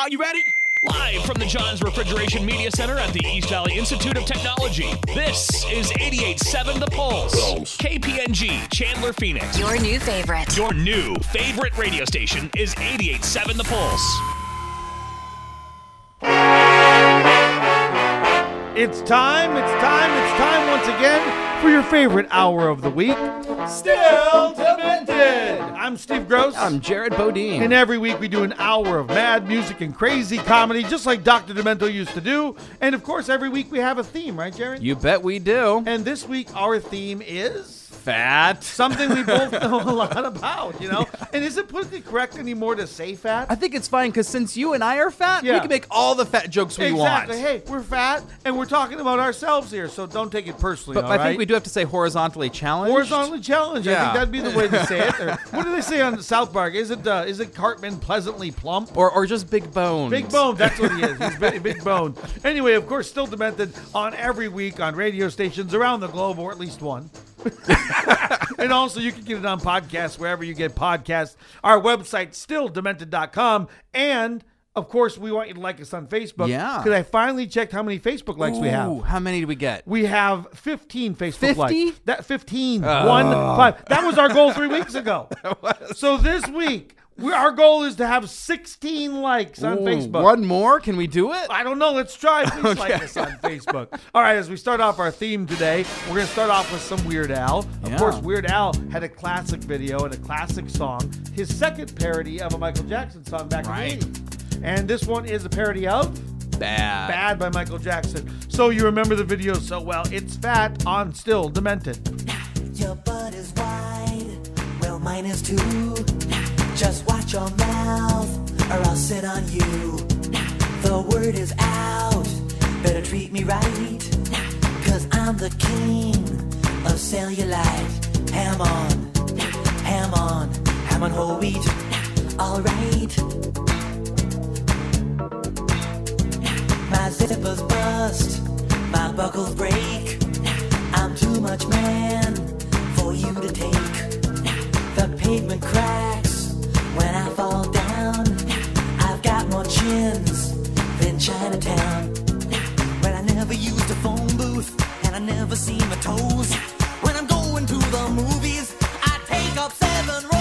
Are you ready? Live from the Johns Refrigeration Media Center at the East Valley Institute of Technology, this is 88.7 The Pulse. KPNG, Chandler, Phoenix. Your new favorite. Your new favorite radio station is 88.7 The Pulse. It's time, it's time, it's time once again for your favorite hour of the week. Still Demented! I'm Steve Gross. I'm Jared Bodine. and every week we do an hour of mad music and crazy comedy, just like Dr. Demento used to do. And of course, every week we have a theme, right, Jared? you bet we do. and this week our theme is Fat. something we both know a lot about, you know? And is it politically correct anymore to say fat? I think it's fine because since you and I are fat, Yeah. we can make all the fat jokes we want. exactly. want. Hey, we're fat and we're talking about ourselves here, so don't take it personally. But all I right? think we do have to say horizontally challenged. horizontally challenged. I think that'd be the way to say it. Or, what do they say on South Park? Is it uh, is it Cartman pleasantly plump? Or, or just big bones. Big Bone, that's what he is. He's big, big Bone. Anyway, of course, still demented on every week on radio stations around the globe, or at least one. and also, you can get it on podcasts wherever you get podcasts. Our website, still stilldemented.com. And, of course, we want you to like us on Facebook. Yeah. Because I finally checked how many Facebook likes we have. How many do we get? We have 15 Facebook 50? likes. That 15. Uh. One, five. That was our goal three weeks ago. So this week, we, our goal is to have 16 likes on Ooh, Facebook. One more? Can we do it? I don't know. Let's try. Please like us on Facebook. All right, as we start off our theme today, we're going to start off with some Weird Al. Of Yeah. course, Weird Al had a classic video and a classic song. His second parody of a Michael Jackson song back Right. in the 80s. And this one is a parody of Bad. Bad by Michael Jackson. So you remember the video so well. It's Fat on Still Demented. Your butt is wide, well, mine is too. Just your mouth, or I'll sit on you. The word is out, better treat me right. Cause I'm the king of cellulite. Ham on, ham on, ham on whole wheat. Alright. My zippers bust, my buckles break. I'm too much man for you to take. The pavement cracks got than Chinatown. When I never used a phone booth and I never see my toes. When I'm going to the movies, I take up seven rows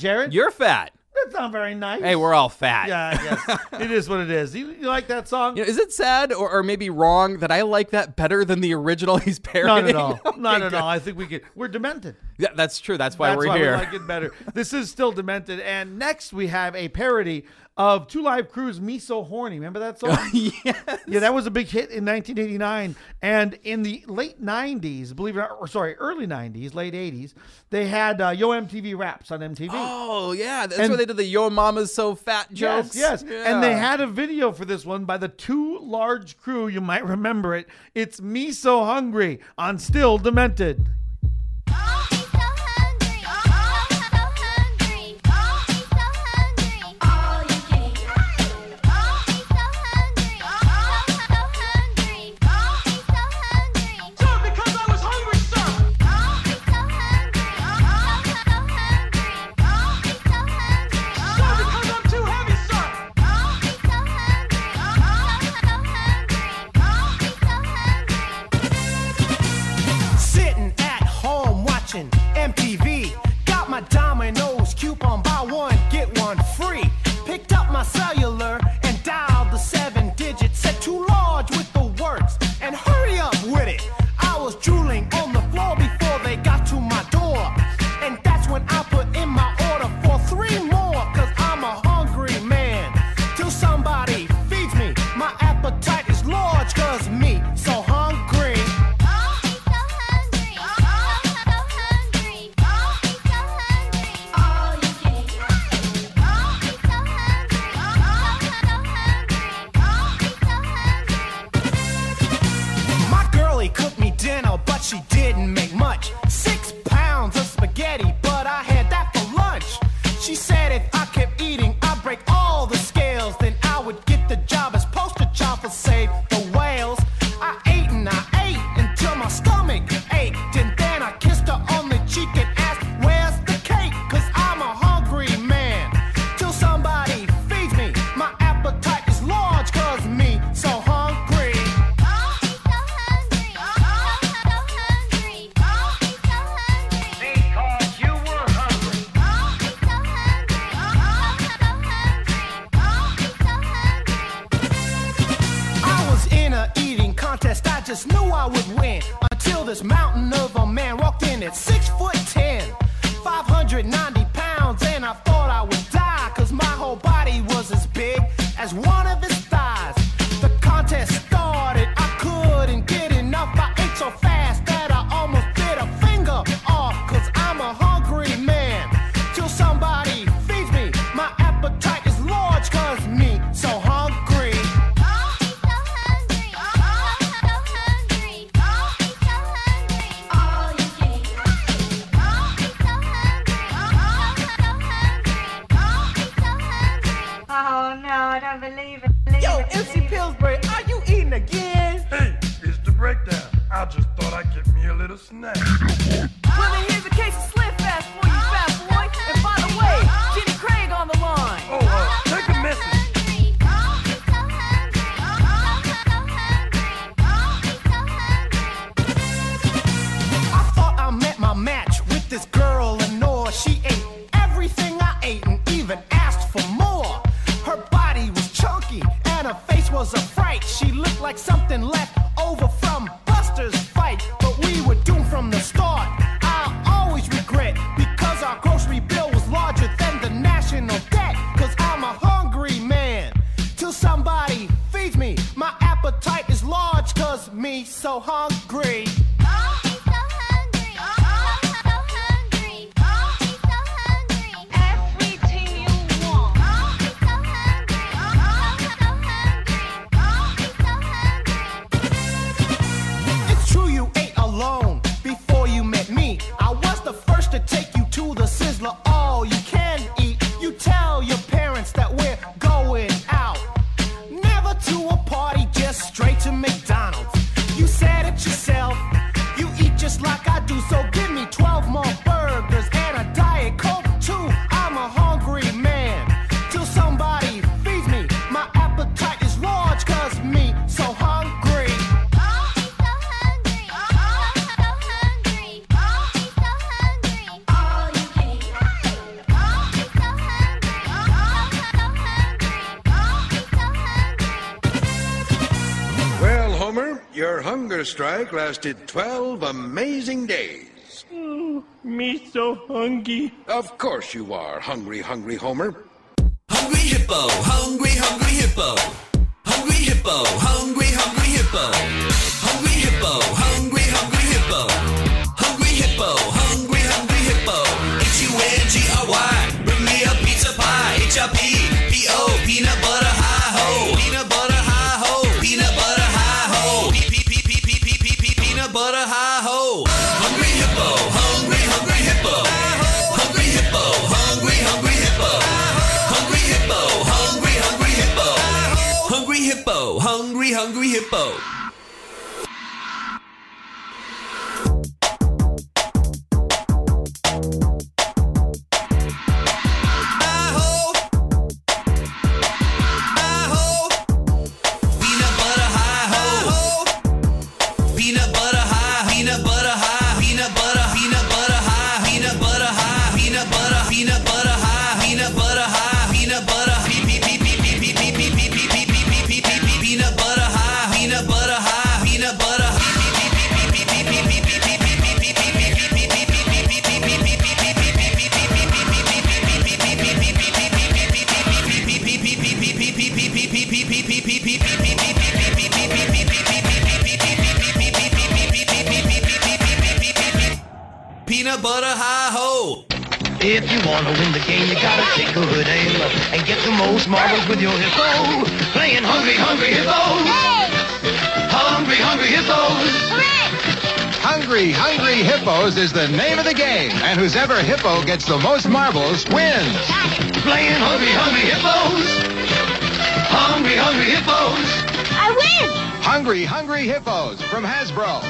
Jared. You're fat. That's not very nice. Hey, we're all fat. Yeah, yes. it is what it is. You, you like that song? You know, is it sad or, or, maybe wrong that I like that better than the original he's parodying? Not at all. okay, not at God. all. I think we could. We're demented. Yeah, that's true. That's why that's we're why here. We like it better. this is still demented. And next we have a parody of Two Live Crew's "Me So Horny." Remember that song? yes. Yeah, that was a big hit in 1989. And in the late 90s, believe it or, or sorry, early 90s, late 80s, they had uh, Yo MTV Raps on MTV. Oh yeah, that's and, where they did the "Yo Mama's So Fat" jokes. Yes, yes. Yeah. and they had a video for this one by the Two Large Crew. You might remember it. It's "Me So Hungry" on Still Demented. Ah! hungry. Strike lasted 12 amazing days. Oh, me so hungry. Of course you are, hungry, hungry Homer. Hungry hippo, hippo, hungry, hungry hippo. The most marbles wins. Playing hungry, hungry hippos. Hungry, hungry hippos. I win! Hungry, Hungry Hippos from Hasbro.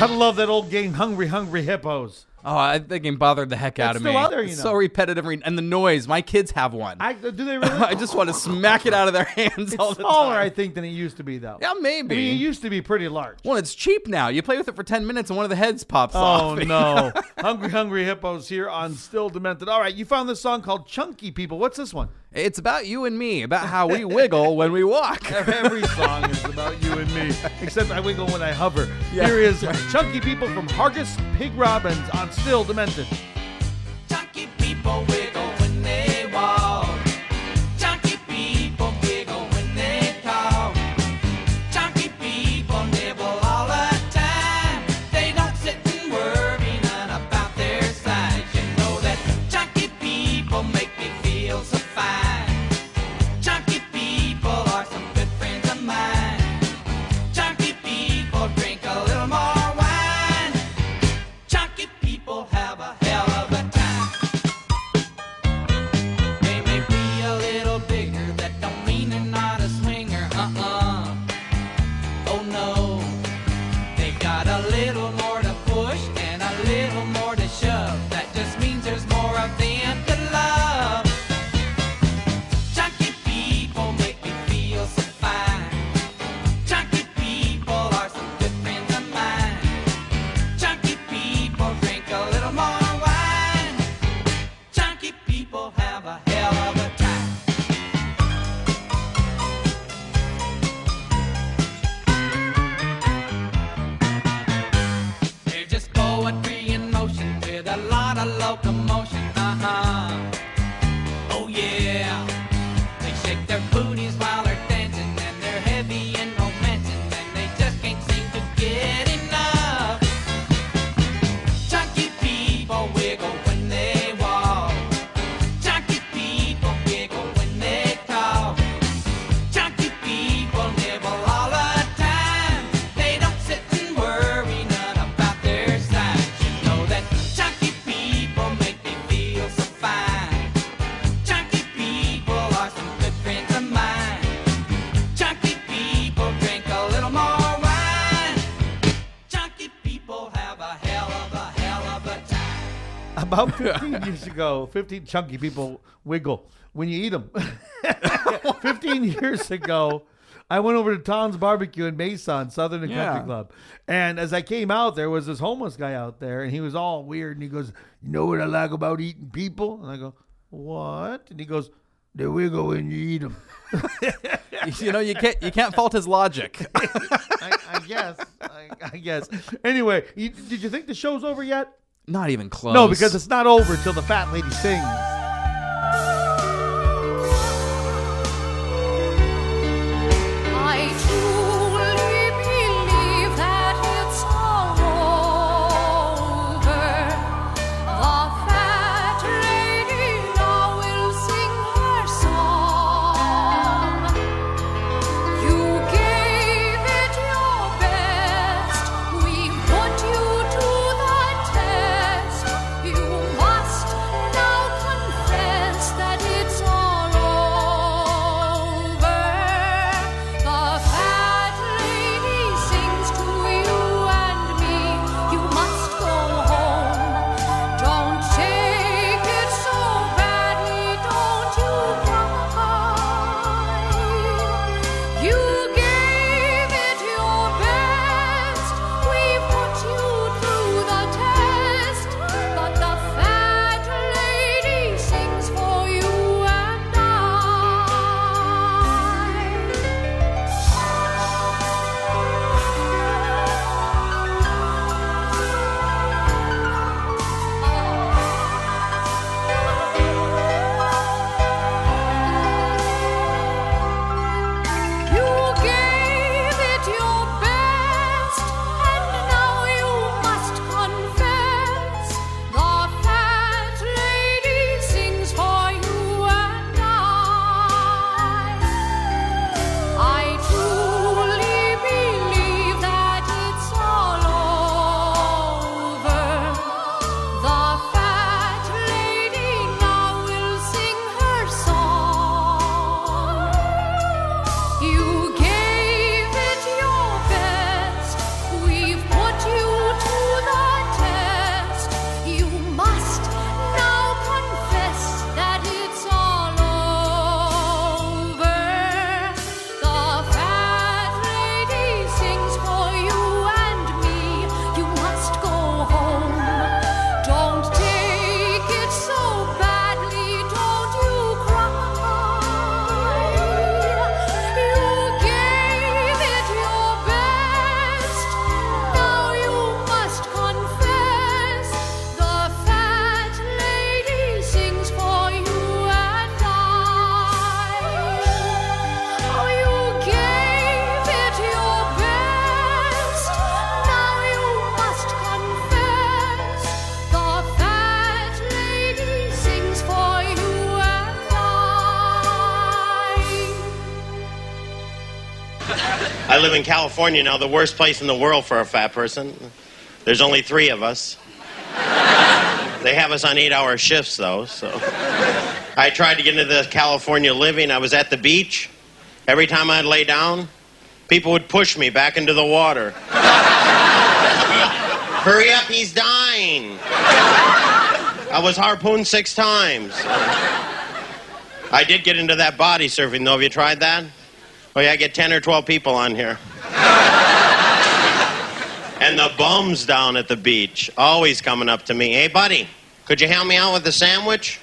Gotta love that old game, Hungry Hungry Hippos. Oh, I, that game bothered the heck out of me. out there, you It's know. so repetitive, re- and the noise. My kids have one. I, do they really? I just want to smack it out of their hands all it's the smaller, time. I think, than it used to be, though. Yeah, maybe. I mean, it used to be pretty large. Well, it's cheap now. You play with it for 10 minutes and one of the heads pops Oh off. Oh no! hungry, hungry hippos here on Still Demented. All right, you found this song called "Chunky People." What's this one? It's about you and me, about how we wiggle when we walk. Every song is about you and me, except I wiggle when I hover. Yeah. Here is "Chunky People" from Hargus Pig Robbins on Still Demented. About 15 years ago, 15 chunky people wiggle when you eat them. 15 years ago, I went over to Tom's Barbecue in Mason, Southern and Yeah. Country Club. And as I came out, there was this homeless guy out there, and he was all weird. And he goes, You know what I like about eating people? And I go, What? And he goes, They wiggle when you eat them. you know, you can't you can't fault his logic. I, I guess. I, I guess. Anyway, you, did you think the show's over yet? Not even close. No, because it's not over till the fat lady sings. Live in California now, the worst place in the world for a fat person. There's only three of us. They have us on eight hour shifts, though, so. I tried to get into the California living. I was at the beach. Every time I'd lay down, people would push me back into the water. Hurry up, he's dying. I was harpooned six times. I did get into that body surfing, though. Have you tried that? Oh, yeah, I get 10 or 12 people on here. and the bums down at the beach, always coming up to me. Hey, buddy, could you help me out with the sandwich?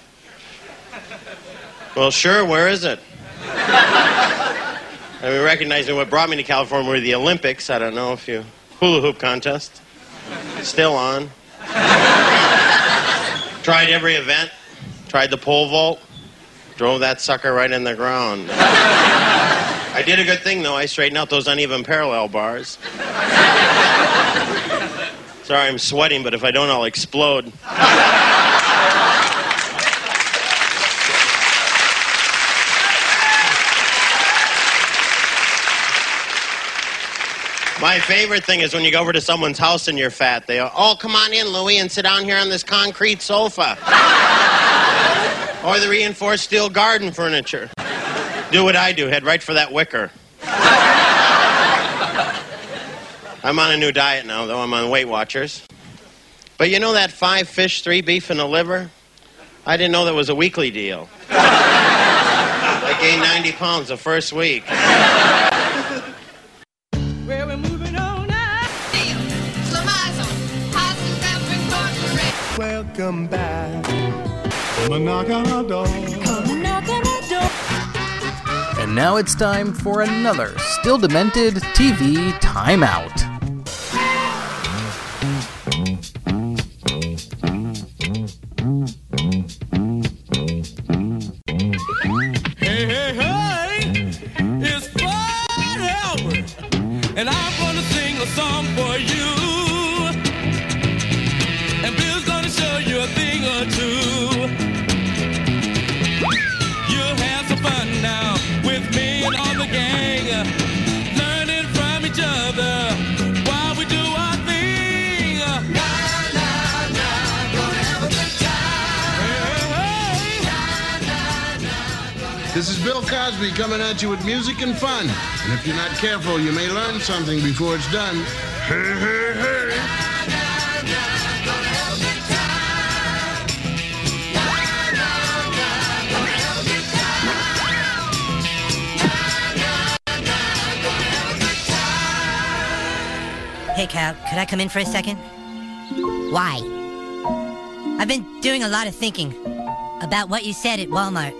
Well, sure, where is it? I mean, recognizing what brought me to California were the Olympics. I don't know if you. Hula hoop contest. Still on. Tried every event. Tried the pole vault. Drove that sucker right in the ground. I did a good thing, though. I straightened out those uneven parallel bars. Sorry, I'm sweating, but if I don't, I'll explode. My favorite thing is when you go over to someone's house and you're fat. They go, "Oh, come on in, Louie, and sit down here on this concrete sofa." or the reinforced steel garden furniture. Do what I do. Head right for that wicker. I'm on a new diet now, though. I'm on Weight Watchers. But you know that five fish, three beef, and a liver? I didn't know that was a weekly deal. I gained 90 pounds the first week. Welcome back. Come And now it's time for another Still Demented TV Timeout. Music and. If you're not careful, you may learn something before it's done. Hey. Hey, Cal, could I come in for a second? Why? I've been doing a lot of thinking about what you said at Walmart.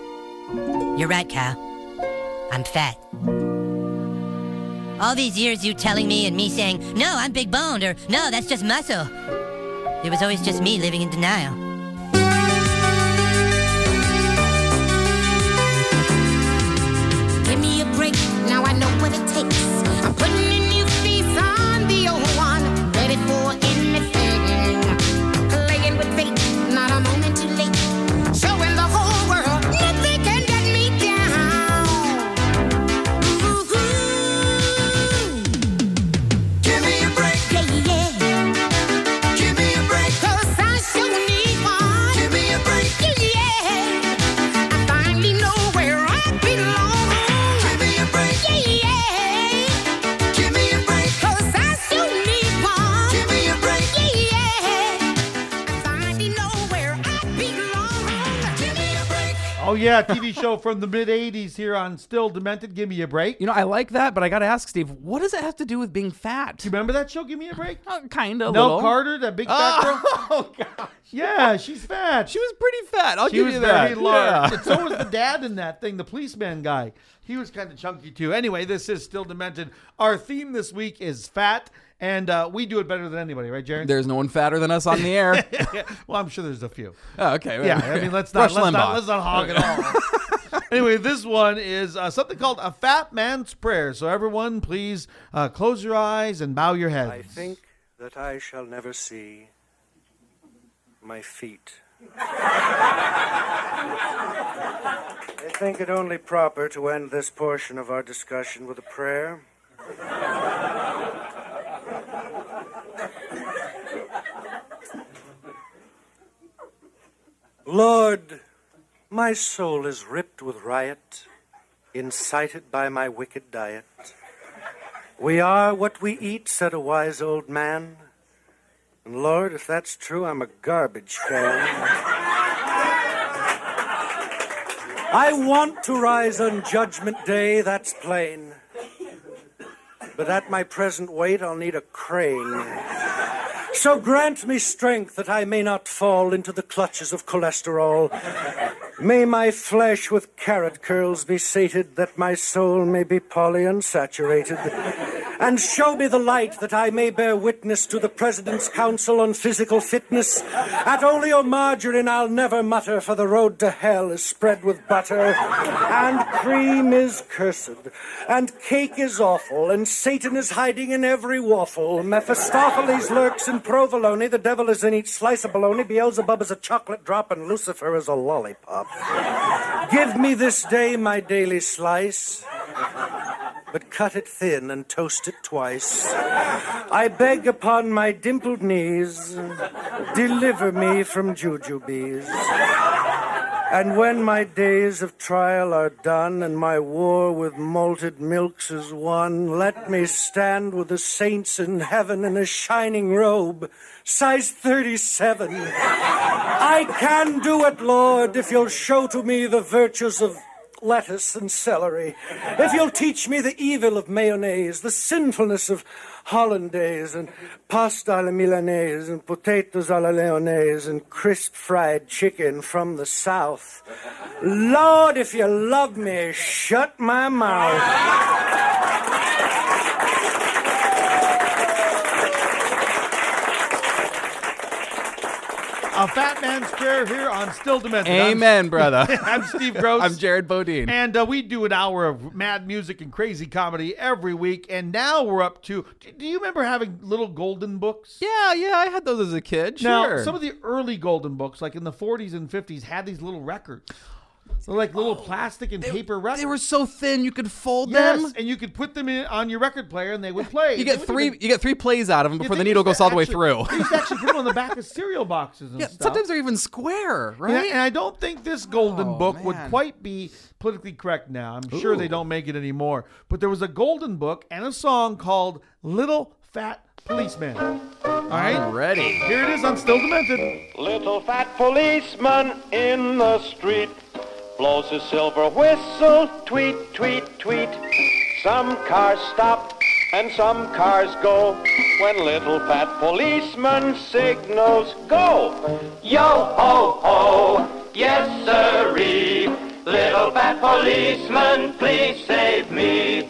You're right, Cal. I'm fat. All these years you telling me and me saying, no, I'm big boned, or no, that's just muscle. It was always just me living in denial. Give me a break, now I know what it takes. I'm putting yeah, TV show from the mid '80s here on Still Demented. Give me a break. You know, I like that, but I got to ask Steve, what does it have to do with being fat? Do you remember that show? Give me a break. Uh, kind of. Nell Carter, that big fat oh, girl. Oh gosh. Yeah, she's fat. She was pretty fat. I'll she give you that. She was very large. Yeah. And so was the dad in that thing, the policeman guy. He was kind of chunky too. Anyway, this is still demented. Our theme this week is fat, and uh, we do it better than anybody, right, Jared? There's no one fatter than us on the air. well, I'm sure there's a few. Oh, okay. Yeah, I mean, let's not Rush let's not, let's not hog it all. anyway, this one is uh, something called a fat man's prayer. So everyone, please uh, close your eyes and bow your heads. I think that I shall never see my feet. I think it only proper to end this portion of our discussion with a prayer. Lord, my soul is ripped with riot, incited by my wicked diet. We are what we eat, said a wise old man. And Lord, if that's true, I'm a garbage can. I want to rise on Judgment Day, that's plain. But at my present weight, I'll need a crane. So grant me strength that I may not fall into the clutches of cholesterol. May my flesh with carrot curls be sated, that my soul may be polyunsaturated. And show me the light that I may bear witness to the President's Council on Physical Fitness. At oleomargarine I'll never mutter, for the road to hell is spread with butter. And cream is cursed, and cake is awful, and Satan is hiding in every waffle. Mephistopheles lurks in provolone, the devil is in each slice of bologna, Beelzebub is a chocolate drop, and Lucifer is a lollipop. Give me this day my daily slice but cut it thin and toast it twice. I beg upon my dimpled knees, deliver me from jujubes. And when my days of trial are done and my war with malted milks is won, let me stand with the saints in heaven in a shining robe, size 37. I can do it, Lord, if you'll show to me the virtues of lettuce, and celery. If you'll teach me the evil of mayonnaise, the sinfulness of hollandaise, and pasta alla milanese, and potatoes alla leonese, and crisp fried chicken from the south. Lord, if you love me, shut my mouth. A fat man's chair here on Still Demented. Amen, I'm- brother. I'm Steve Gross. I'm Jared Bodine. And uh, we do an hour of mad music and crazy comedy every week. And now we're up to. Do, do you remember having little golden books? Yeah, yeah, I had those as a kid. Now, Sure. some of the early golden books, like in the 40s and 50s, had these little records. They're like little oh, plastic and paper records. Oh, they were so thin you could fold yes, them. and you could put them in on your record player, and they would play. You get three. even- You get three plays out of them before the needle they goes all the way through. They used actually put them on the back of cereal boxes and Yeah, stuff. sometimes they're even square, And I- right? And I don't think this golden Oh, book would quite be politically correct now. I'm sure they don't make it anymore. But there was a golden book and a song called Little Fat Policeman. All right? I'm ready. Here it is on Still Demented. Little fat policeman in the street blows his silver whistle, tweet, tweet, tweet. Some cars stop and some cars go when little fat policeman signals go. Yo ho ho, yes sirree. Little fat policeman, please save me.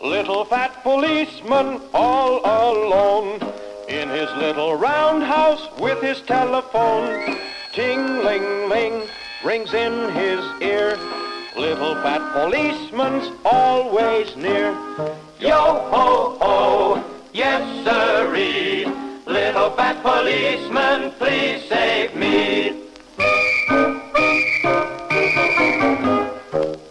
Little fat policeman all alone his little roundhouse with his telephone. Ting-ling-ling rings in his ear. Little fat policeman's always near. Yo ho ho, yes sirree. Little fat policeman, please save me.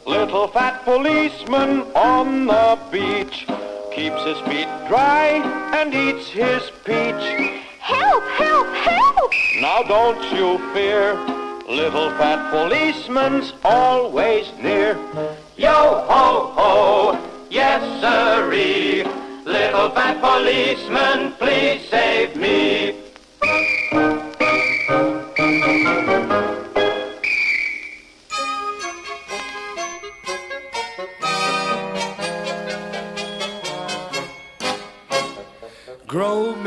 Little fat policeman on the beach keeps his feet dry and eats his peach. Help, help, help! Now don't you fear, little fat policeman's always near. Yo ho ho, yes sirree. Little fat policeman, please save me.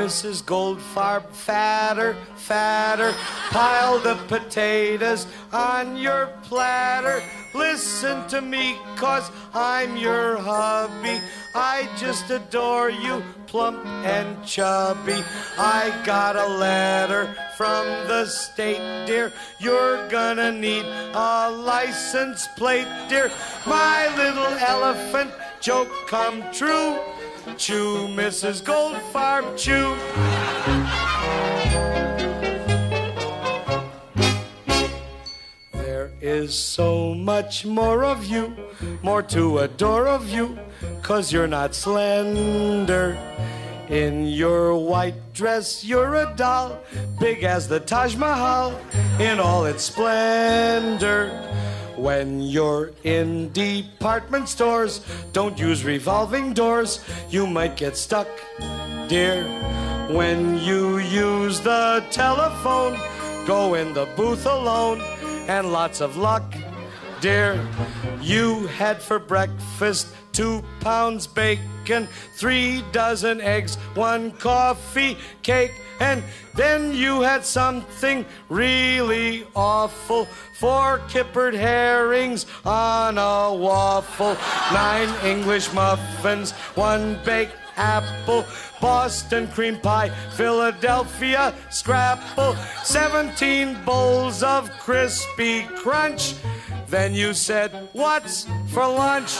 Mrs. Goldfarb fatter, fatter. Pile the potatoes on your platter. Listen to me, cause I'm your hubby. I just adore you, plump and chubby. I got a letter from the state, dear. You're gonna need a license plate, dear. My little elephant joke come true. Chew, Mrs. Goldfarb, chew. There is so much more of you, more to adore of you, cause you're not slender. In your white dress, you're a doll, big as the Taj Mahal, in all its splendor. When you're in department stores, don't use revolving doors, you might get stuck, dear. When you use the telephone, go in the booth alone, and lots of luck, dear. You had for breakfast two pounds bacon, three dozen eggs, one coffee cake, and then you had something really awful. Four kippered herrings on a waffle, nine English muffins, one baked apple, Boston cream pie, Philadelphia scrapple, 17 bowls of crispy crunch. Then you said, What's for lunch?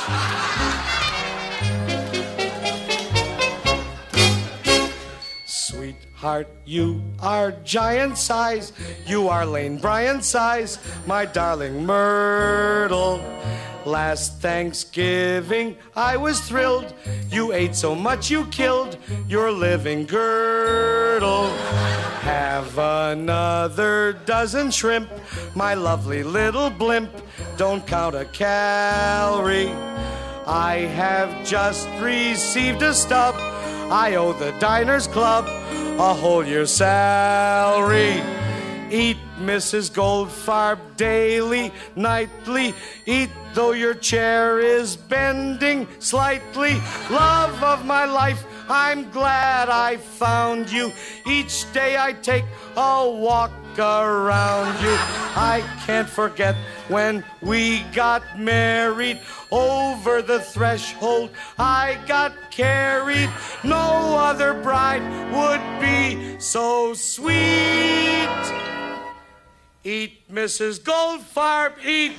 Sweetheart, you are giant size. You are Lane Bryant size, my darling Myrtle. Last Thanksgiving, I was thrilled. You ate so much you killed your living girdle. Have another dozen shrimp, my lovely little blimp. Don't count a calorie. I have just received a stub. I owe the Diners Club a whole year's salary. Eat Mrs. Goldfarb daily, nightly. Eat though your chair is bending slightly. Love of my life, I'm glad I found you. Each day I take a walk around you. I can't forget when we got married. Over the threshold, I got carried. No other bride would be so sweet. Eat, Mrs. Goldfarb, eat.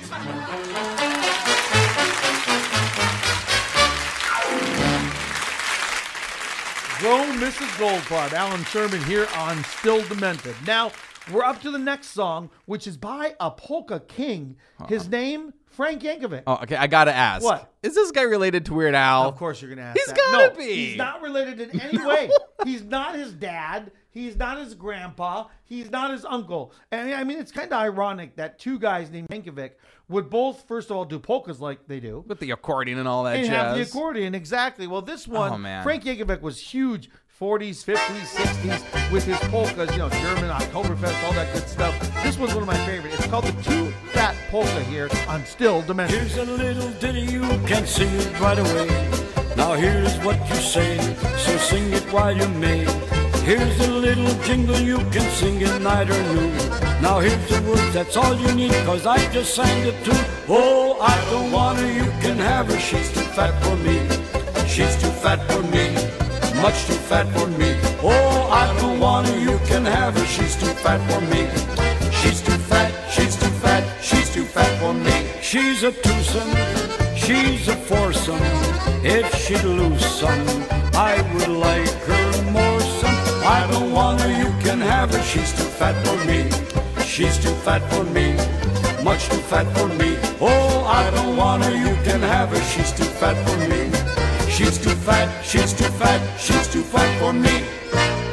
Grown Mrs. Goldfarb, Allan Sherman here on Still Demented. Now, we're up to the next song, which is by a polka king. His uh-huh. name, Frank Yankovic. Oh, okay. I gotta ask. What? Is this guy related to Weird Al? Of course, you're gonna ask. He's that. gotta no, be. He's not related in any way. He's not his dad. He's not his grandpa. He's not his uncle. And I mean, it's kind of ironic that two guys named Yankovic would both, first of all, do polkas like they do, With the accordion and all that and have the accordion exactly. Well, this oh, one, Oh, man. Frank Yankovic was huge. 40s, 50s, 60s with his polkas, you know, German Oktoberfest, all that good stuff. This one's one of my favorite. It's called the Two Fat Polka here on Still Demented. Here's a little ditty you can sing it right away. Now here's what you say, so sing it while you may. Here's a little jingle you can sing it night or noon. Now here's the words, that's all you need, cause I just sang it too. Oh, I don't want her, you can have her, she's too fat for me. She's too fat for me, much too fat for me. Oh, I don't want her, you can have her, she's too fat for me. She's too fat, she's too fat, she's too fat for me. She's a twosome, she's a foursome. If she'd lose some, I would like her more some. I don't want her, you can have her, she's too fat for me. She's too fat for me, much too fat for me. Oh, I don't want her, you can have her, she's too fat for me. She's too fat, she's too fat, she's too fat for me.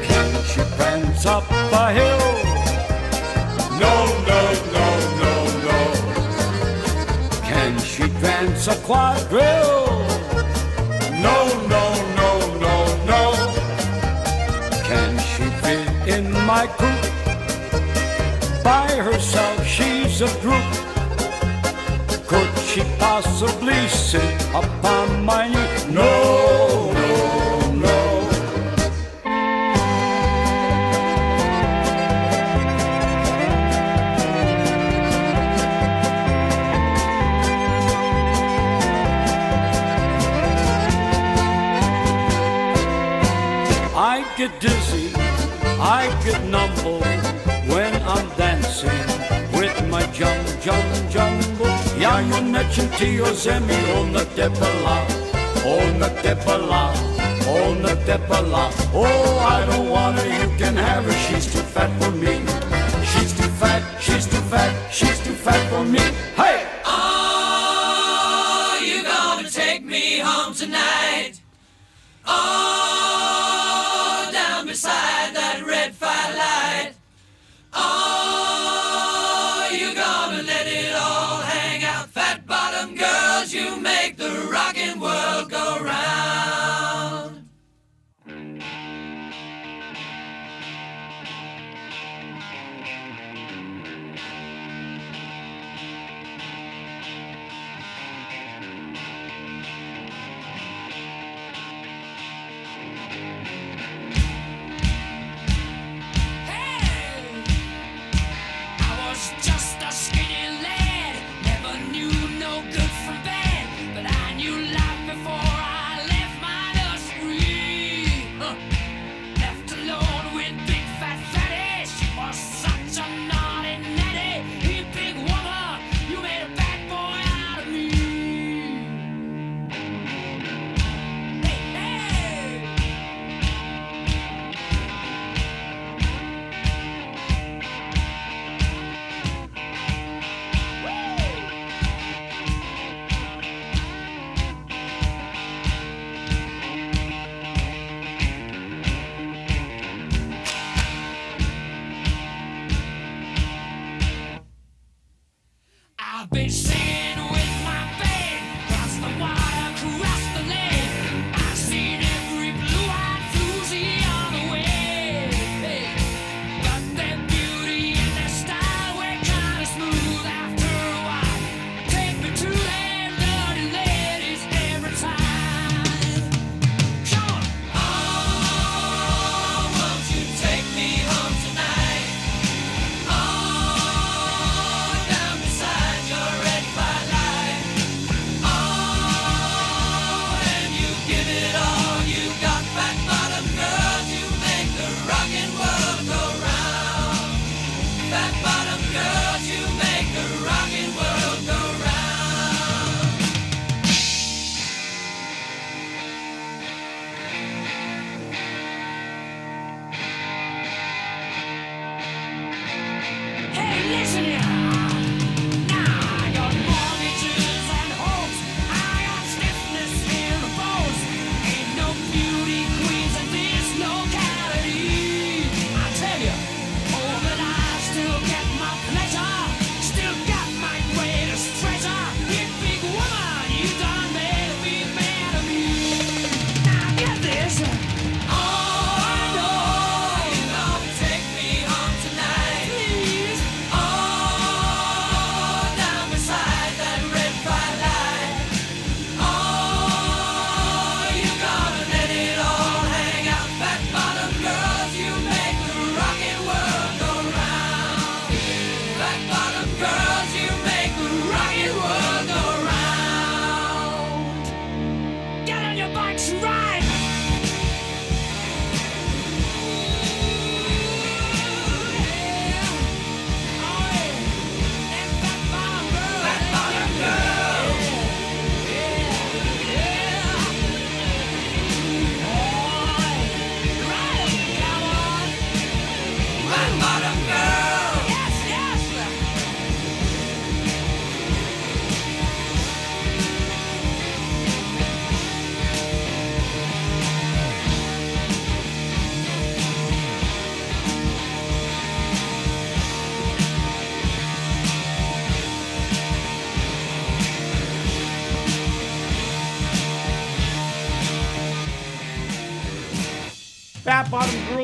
Can she prance up a hill? No, no, no, no, no. Can she dance a quadrille? No, no, no, no, no. Can she fit in my coupe? By herself, she's a group. She possibly sit upon my knee? No, no, no. I get dizzy, I get numble when I'm dancing with my jum jum jumble. Ja, io ne centio semi on the depala, on the depala, on the depala. Oh, I don't want her, you can have her, she's too fat for me. She's too fat, she's too fat, she's too fat for me. Hey!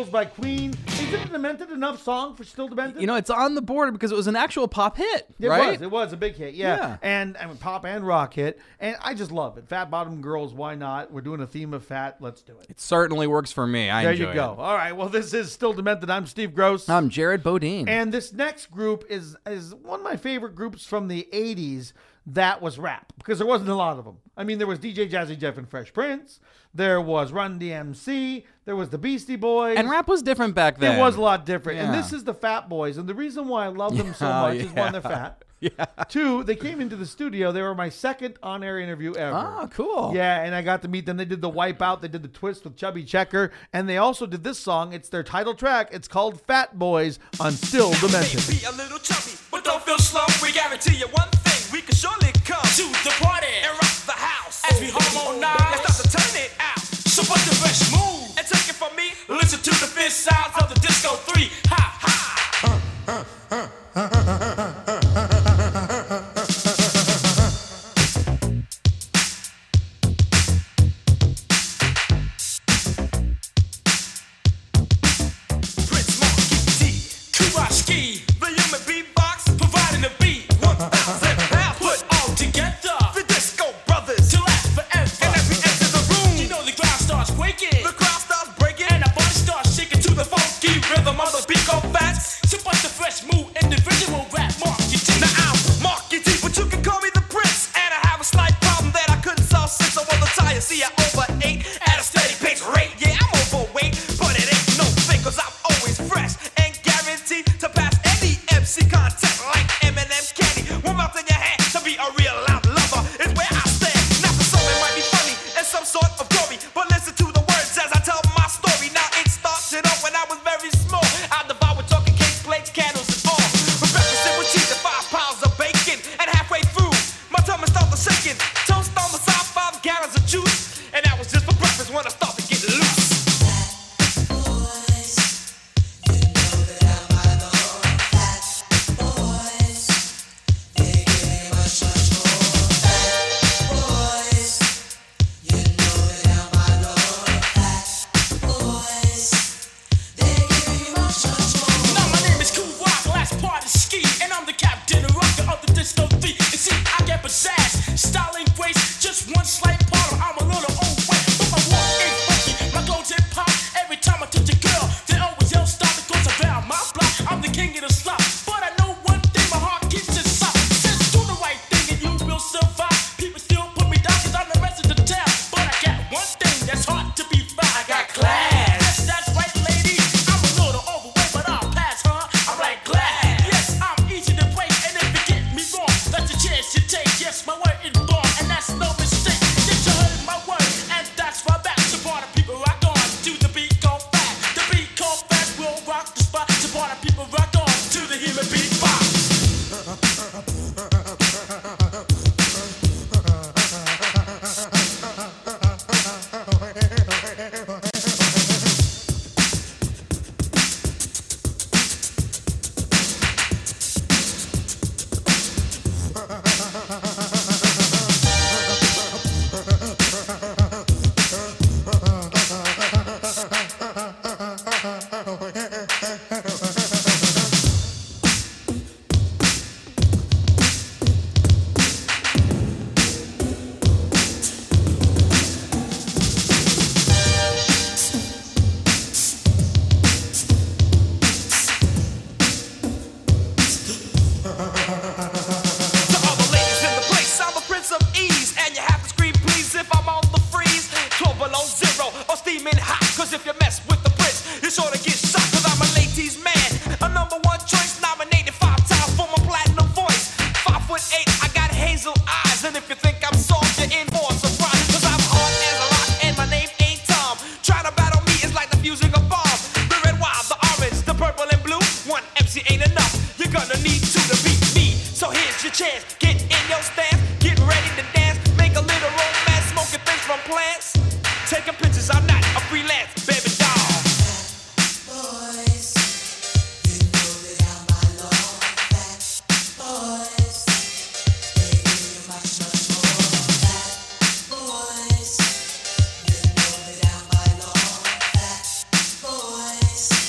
Girls by Queen. Is it a demented enough song for Still Demented? You know, it's on the board because it was an actual pop hit, It right? was. It was a big hit. Yeah. Yeah. And I mean, pop and rock hit. And I just love it. Fat Bottom Girls, why not? We're doing a theme of fat. Let's do it. It certainly works for me. I there you go. it. All right. Well, this is Still Demented. I'm Steve Gross. I'm Jared Bodine. And this next group is is one of my favorite groups from the 80s that was rap because there wasn't a lot of them. I mean, there was DJ Jazzy Jeff and Fresh Prince. There was Run DMC. There was the Beastie Boys. And rap was different back then. It was a lot different. And this is the Fat Boys. And the reason why I love them so Oh, much is one, they're fat. yeah. fat. Two, they came into the studio. They were my second on-air interview ever. Oh, cool. Yeah, and I got to meet them. They did the Wipeout. They did the Twist with Chubby Checker, and they also did this song. It's their title track. It's called "Fat Boys" on Still Demented. Be a little chubby, but don't feel slow. We guarantee you one thing: we can surely come to the party as we harmonize. Let's start to turn it out. So put the best move and take it from me. Listen to the fifth sounds of the disco three. Plants. Taking pictures, I'm not a freelance baby doll.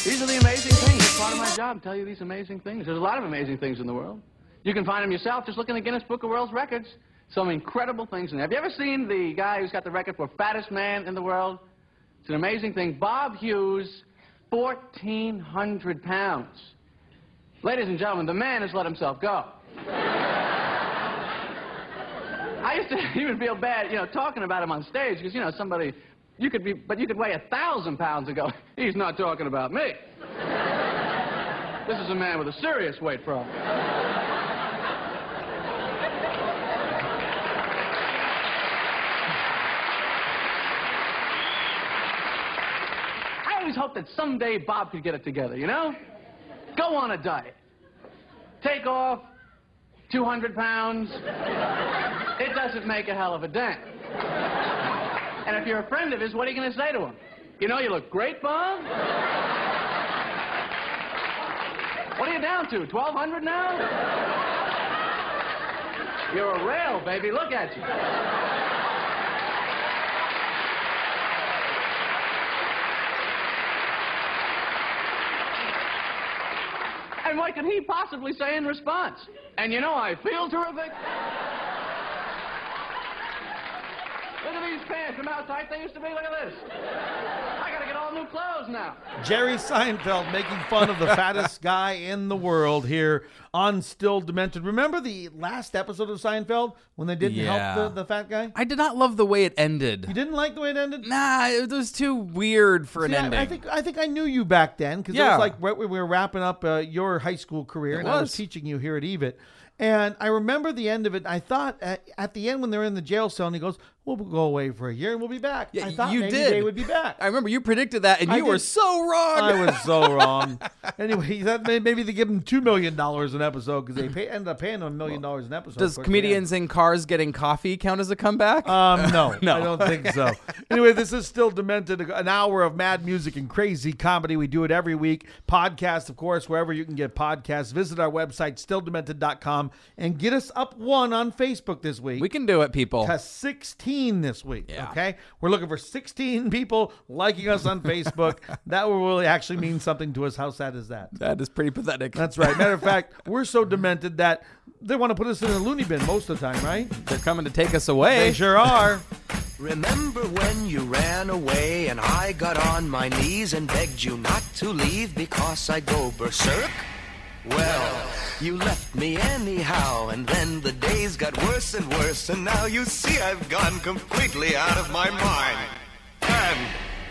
These are the amazing things. It's part of my job to tell you these amazing things. There's a lot of amazing things in the world. You can find them yourself. Just look in the Guinness Book of World Records. Some incredible things in there. Have you ever seen the guy who's got the record for fattest man in the world? It's an amazing thing. Bob Hughes, 1,400 pounds. Ladies and gentlemen, the man has let himself go. I used to even feel bad, you know, talking about him on stage because, you know, somebody, you could be, but you could weigh a thousand pounds and go, he's not talking about me. this is a man with a serious weight problem. Always hoped that someday Bob could get it together, you know? Go on a diet. Take off 200 pounds. It doesn't make a hell of a dent. And if you're a friend of his, what are you going to say to him? You know, you look great, Bob. What are you down to? 1,200 now? You're a rail, baby. Look at you. And what could he possibly say in response? And you know, I feel terrific. Look at these pants. Remember how tight they used to be? Look at this. I gotta get all new clothes now. Jerry Seinfeld making fun of the fattest guy in the world here on Still Demented. Remember the last episode of Seinfeld when they didn't Yeah. help the, the fat guy? I did not love the way it ended. You didn't like the way it ended? Nah, it was too weird for an See, I- ending. I, think I think I knew you back then because it Yeah. was like right when we were wrapping up uh, your high school career, It and I was was. teaching you here at EVIT. And I remember the end of it. I thought at, at the end when they're in the jail cell, and he goes, "We'll go away for a year, and we'll be back." I thought you maybe did. they would be back. I remember you predicted that, and I you were so wrong. I was so wrong. anyway, thought may- maybe they give them two million dollars an episode because they pay, ended up paying him a million dollars an episode. Does towards the end. comedians in cars getting coffee count as a comeback? Um, no, no, I don't think so. Anyway, this is still demented. An hour of mad music and crazy comedy. We do it every week. Podcast, of course, wherever you can get podcasts. Visit our website, stilldemented.com, and get us up one on Facebook this week. We can do it, people. To 16 this week. Okay, we're looking for 16 people liking us on Facebook. that will really actually mean something to us. How sad is that? That is pretty pathetic. That's right. Matter of fact, we're so demented that they want to put us in a loony bin most of the time, right? They're coming to take us away. They sure are. Remember when you ran away and I got on my knees and begged you not to leave because I'd go berserk? Well, you left me anyhow, and then the days got worse and worse, and now you see I've gone completely out of my mind. And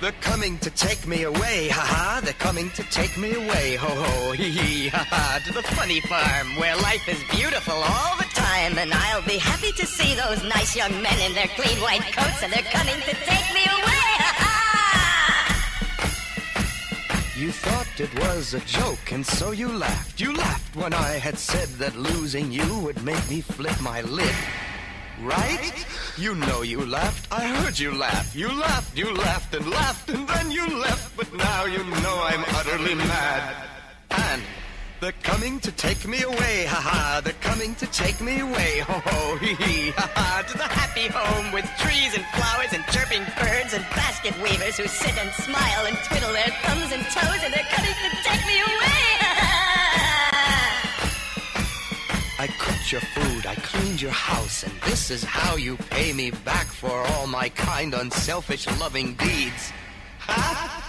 they're coming to take me away, haha, they're coming to take me away, ho ho, hee hee, haha, to the funny farm where life is beautiful all the time, and I'll be happy to see those nice young men in their clean white coats, and they're coming to take me away, You thought it was a joke, and so you laughed. You laughed when I had said that losing you would make me flip my lid. Right? You know you laughed. I heard you laugh. You laughed, you laughed and laughed, and then you left. But now you know I'm utterly mad. They're coming to take me away, haha. They're coming to take me away, ho ho, hee hee, haha. To the happy home with trees and flowers and chirping birds and basket weavers who sit and smile and twiddle their thumbs and toes, and they're coming to take me away. I cooked your food, I cleaned your house, and this is how you pay me back for all my kind, unselfish, loving deeds. Ha?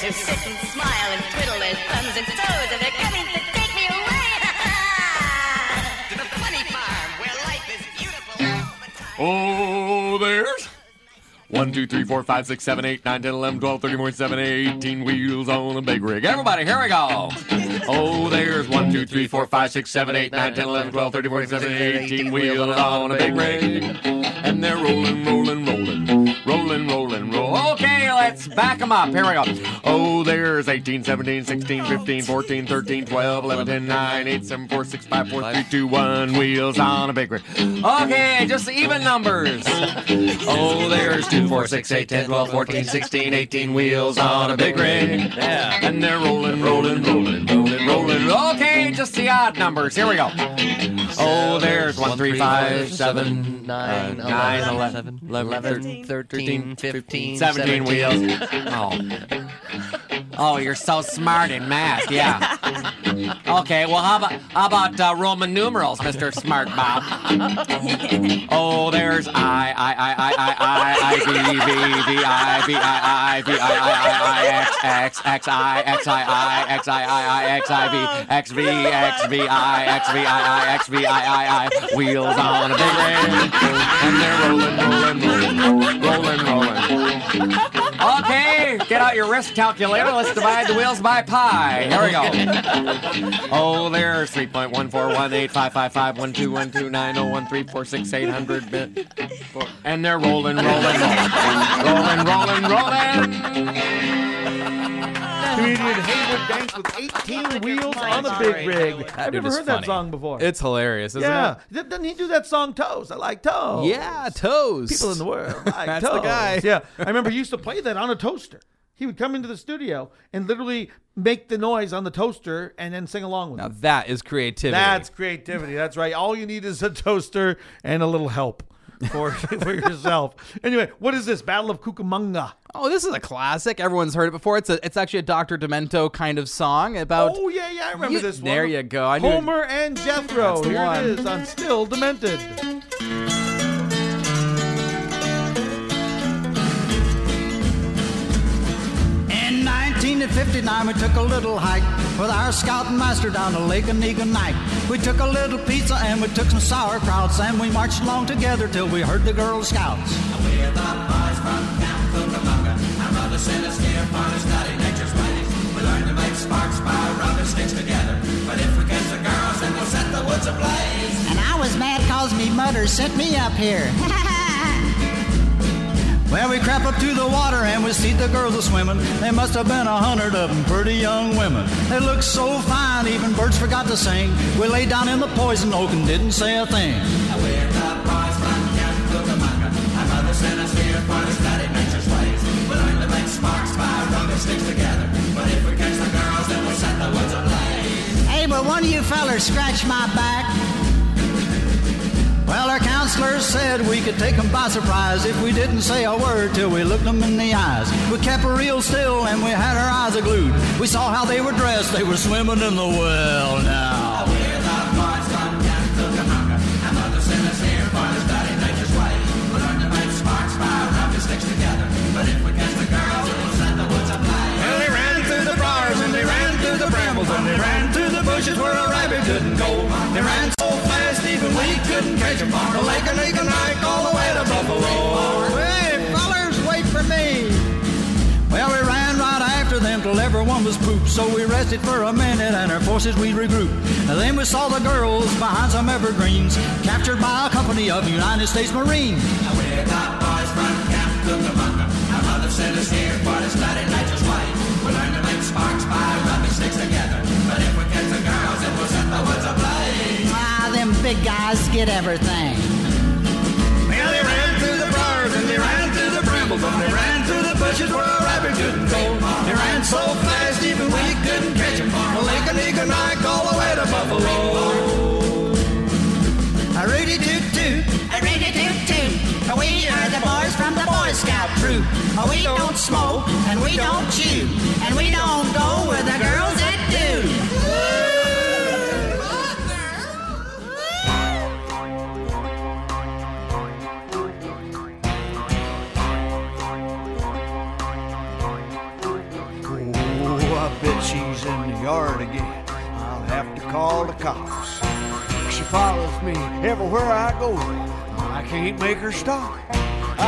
basket who sit and smile and twiddle their thumbs and toes, and they're coming to take me away. To the funny farm where life is beautiful. Oh, there's one, two, three, four, five, six, seven, eight, nine, ten, eleven, twelve, thirteen, fourteen, seven, eighteen wheels on a big rig. Everybody, here we go. Oh, there's one, two, three, four, five, six, seven, eight, nine, ten, eleven, twelve, thirteen, fourteen, seventeen, eighteen wheels on a big rig. And they're rolling, rolling, rolling, rolling, rolling, roll. Okay, let's back them up. Here we go. Oh, there's 18, 17, 16, 15, 14, 13, 12, 11, 10, 9, 8, 7, 4, 6, 5, 4, 3, 2, 1 wheels on a big rig. Okay, just the even numbers. Oh, there's 2, 4, 6, 8, 10, 12, 14, 16, 18 wheels on a big rig. Yeah. And they're rolling, rolling, rolling, rolling, rolling. Okay, just the odd numbers. Here we go. Oh, there's 1, 3, 5, 7, 9, 9, 11, 11, 13, 15, 17 wheels. Oh. Oh, you're so smart in math, yeah. Okay, well, how about how about uh, Roman numerals, Mr. Smart Bob? Oh, there's I, I, I, I, I, I, I, V, V, V, I, V, I, I, V, I, I, I, I, X, X, X, I, X, I, I, X, I, I, I, X, I, V, X, V, X, V, I, X, V, I, I, X, V, I, I, I, wheels on a big rig, and they're rolling, rolling, rolling, rolling, rolling. Okay, get out your risk calculator. Let's divide the wheels by pi. Here we go. Oh, there's 3.141855512129013468800 And they're rolling, rolling, rolling, rolling, rolling, rolling. Comedian Heywood Banks with 18 wheels on a big rig. I've never heard that song before. It's hilarious, isn't yeah. it? Th- Doesn't he do that song Toes? I like Toes. Yeah, Toes. People in the world like That's the guy. Yeah. I remember he used to play that on a toaster. He would come into the studio and literally make the noise on the toaster and then sing along with Now it. Now that is creativity. That's creativity. That's right. All you need is a toaster and a little help for for yourself. Anyway, what is this? Battle of Kookamonga. Oh, this is a classic. Everyone's heard it before. It's a, it's actually a Dr. Demento kind of song about. Oh yeah, yeah, I remember You- this one. There you go. I Homer and Jethro. That's Here it is on Still Demented. 1959, we took a little hike with our scout master down to Lake Night. We took a little pizza and we took some sauerkrauts and we marched along together till we heard the Girl Scouts. We're the boys from Camp Kookamonga. Our mother sent us here for to study nature's ways. We learned to make sparks by rubbing sticks together. But if we catch the girls, then we'll set the woods ablaze. And I was mad cause me mother sent me up here. well, we crept up to the water and we see the girls a swimming. There must have been a hundred of them, pretty young women. They looked so fine, even birds forgot to sing. We lay down in the poison oak and didn't say a thing. We're the boys from Kookamonga. Our mother sent us here for to study nature's ways. We to make sparks by rubbing sticks together. But if we catch the girls, then we'll set the woods ablaze. Hey, but one of you fellers scratched my back. Well, our counselors said we could take 'em by surprise if we didn't say a word till we looked 'em in the eyes. We kept real still and we had our eyes glued. We saw how they were dressed, they were swimming in the well now. Couldn't catch 'em. From Lake and Lake and Ike all the way to Buffalo. Hey, fellers, wait for me. Well, we ran right after them till everyone was pooped. So we rested for a minute and our forces we regrouped. And then we saw the girls behind some evergreens, captured by a company of United States Marines. We're the boys from Camp Kookamonga. Our mother sent us here for to study nature's ways. We learned to make sparks by rubbing sticks together. But if we catch the girls, then we'll set the woods ablaze big guys get everything. Well, they ran through the briars and they ran through the brambles and they ran through the bushes where a rabbit couldn't go. They ran so fast even we couldn't catch them. Lincoln they can economic all the way to Buffalo. I ready toot toot, I ready toot toot. We are the boys from the Boy Scout troop. We don't smoke and we don't chew and we don't go where the girls that do. Yard again. I'll have to call the cops. She follows me everywhere I go. I can't make her stop.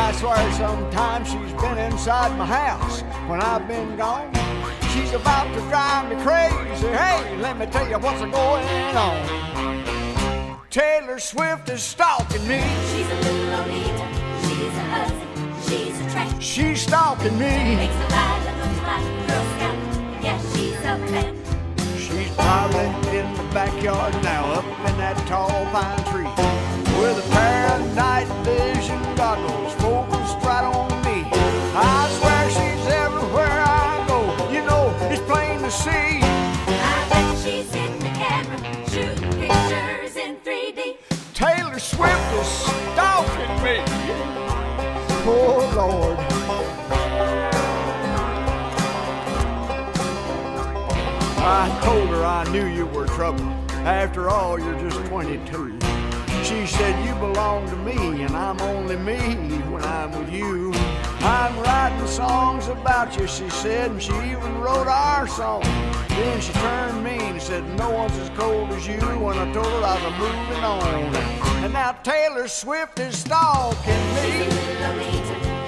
I swear sometimes she's been inside my house when I've been gone. She's about to drive me crazy. Hey, let me tell you what's going on. Taylor Swift is stalking me. She's a little Lolita. She's a hussy. She's a tramp. She's stalking me. Makes a rider look like Girl Scout. Yeah, she's a man. Probably in the backyard now, up in that tall pine tree, with a pair of night vision goggles focused right on me. I swear she's everywhere I go. You know, it's plain to see. I bet she's in the camera, shooting pictures in 3D. Taylor Swift is stalking me. Oh Lord. I told her I knew you were trouble. After all, you're just 22. She said you belong to me, and I'm only me when I'm with you. I'm writing songs about you, she said, and she even wrote our song. Then she turned me and said, No one's as cold as you. When I told her I was moving on. And now Taylor Swift is stalking me.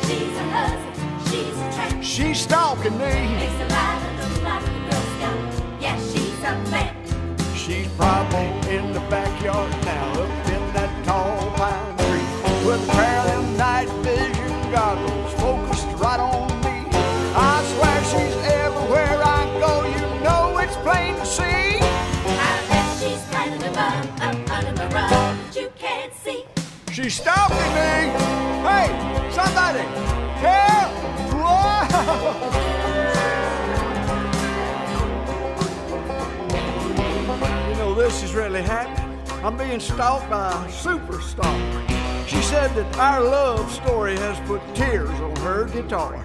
She's a hussy. She's a tramp. She's stalking me. Yeah, she's a man. She's probably in the backyard now, up in that tall pine tree, with a pair of them night vision goggles focused right on me. I swear she's everywhere I go, you know it's plain to see. I bet she's planting a bomb up under the rug that you can't see. She's stalking me. Hey, somebody, help! Whoa! this is really happening. I'm being stalked by a superstar. She said that our love story has put tears on her guitar.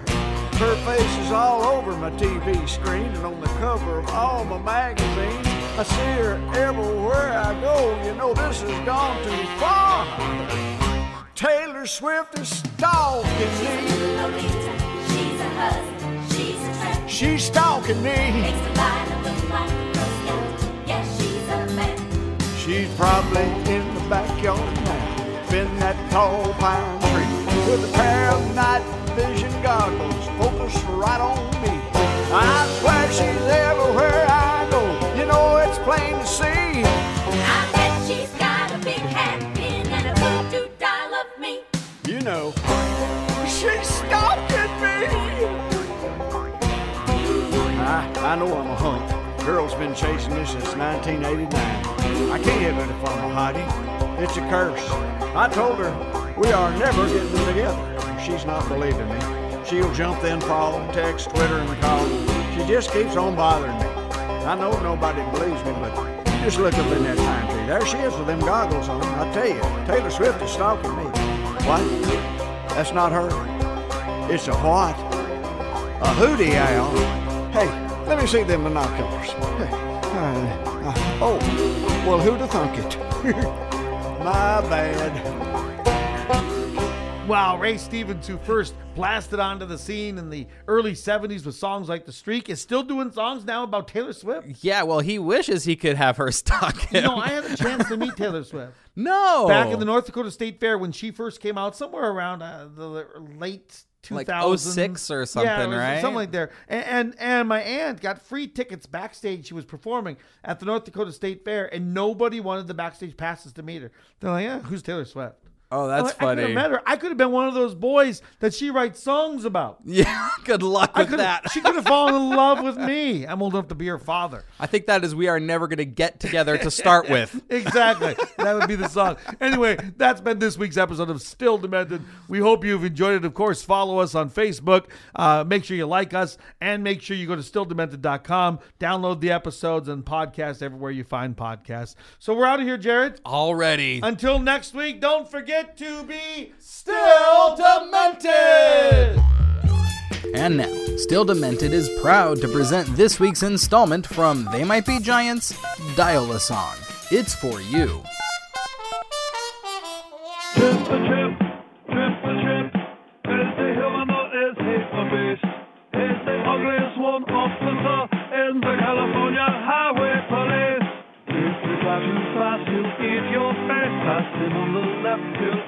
Her face is all over my TV screen and on the cover of all my magazines. I see her everywhere I go. You know, this has gone too far. Taylor Swift is stalking me. She's a hussy. She's a. She's stalking me. Makes a like a Girl Scout. Yeah, she's. She's probably in the backyard now, in that tall pine tree, with a pair of night vision goggles focused right on me. I swear she's everywhere I go. You know it's plain to see. I bet she's got a big hat pin and a voodoo doll of me. You know, she's stalking me. I, I know I'm a hunk. Girl's been chasing me since 1989. I can't have any fun with Heidi. It's a curse. I told her we are never getting together. She's not believing me. She'll jump then follow, text, Twitter, and call. She just keeps on bothering me. I know nobody believes me, but just look up in that pine tree. There she is with them goggles on. I tell you, Taylor Swift is stalking me. What? That's not her. It's a what? A hootie owl. Hey, let me see them binoculars. Hey, uh, uh, oh, well, who'd have thunk it? My bad. Wow, Ray Stevens, who first blasted onto the scene in the early 70s with songs like The Streak, is still doing songs now about Taylor Swift. Yeah, well, he wishes he could have her stalk him. You know, I had a chance to meet Taylor Swift. No. Back in the North Dakota State Fair when she first came out, somewhere around uh, the late 2000s. Like 06 or something, yeah, right? Something like there. And, and and my aunt got free tickets backstage. She was performing at the North Dakota State Fair, and nobody wanted the backstage passes to meet her. They're like, yeah, who's Taylor Swift? Oh, I'm that's like, I funny. have met her. I could have been one of those boys that she writes songs about. Yeah, good luck with that. She could have fallen in love with me. I'm old enough to be her father. I think that is we are never going to get together to start with. exactly. That would be the song. Anyway, that's been this week's episode of Still Demented. We hope you've enjoyed it. Of course, follow us on Facebook. Uh, make sure you like us and make sure you go to stilldemented.com, download the episodes and podcast everywhere you find podcasts. So we're out of here, Jared. Already. Until next week, don't forget to be still demented. And now, Still Demented is proud to present this week's installment from They Might Be Giants, Dial a Song. It's for you. Trip left, he'll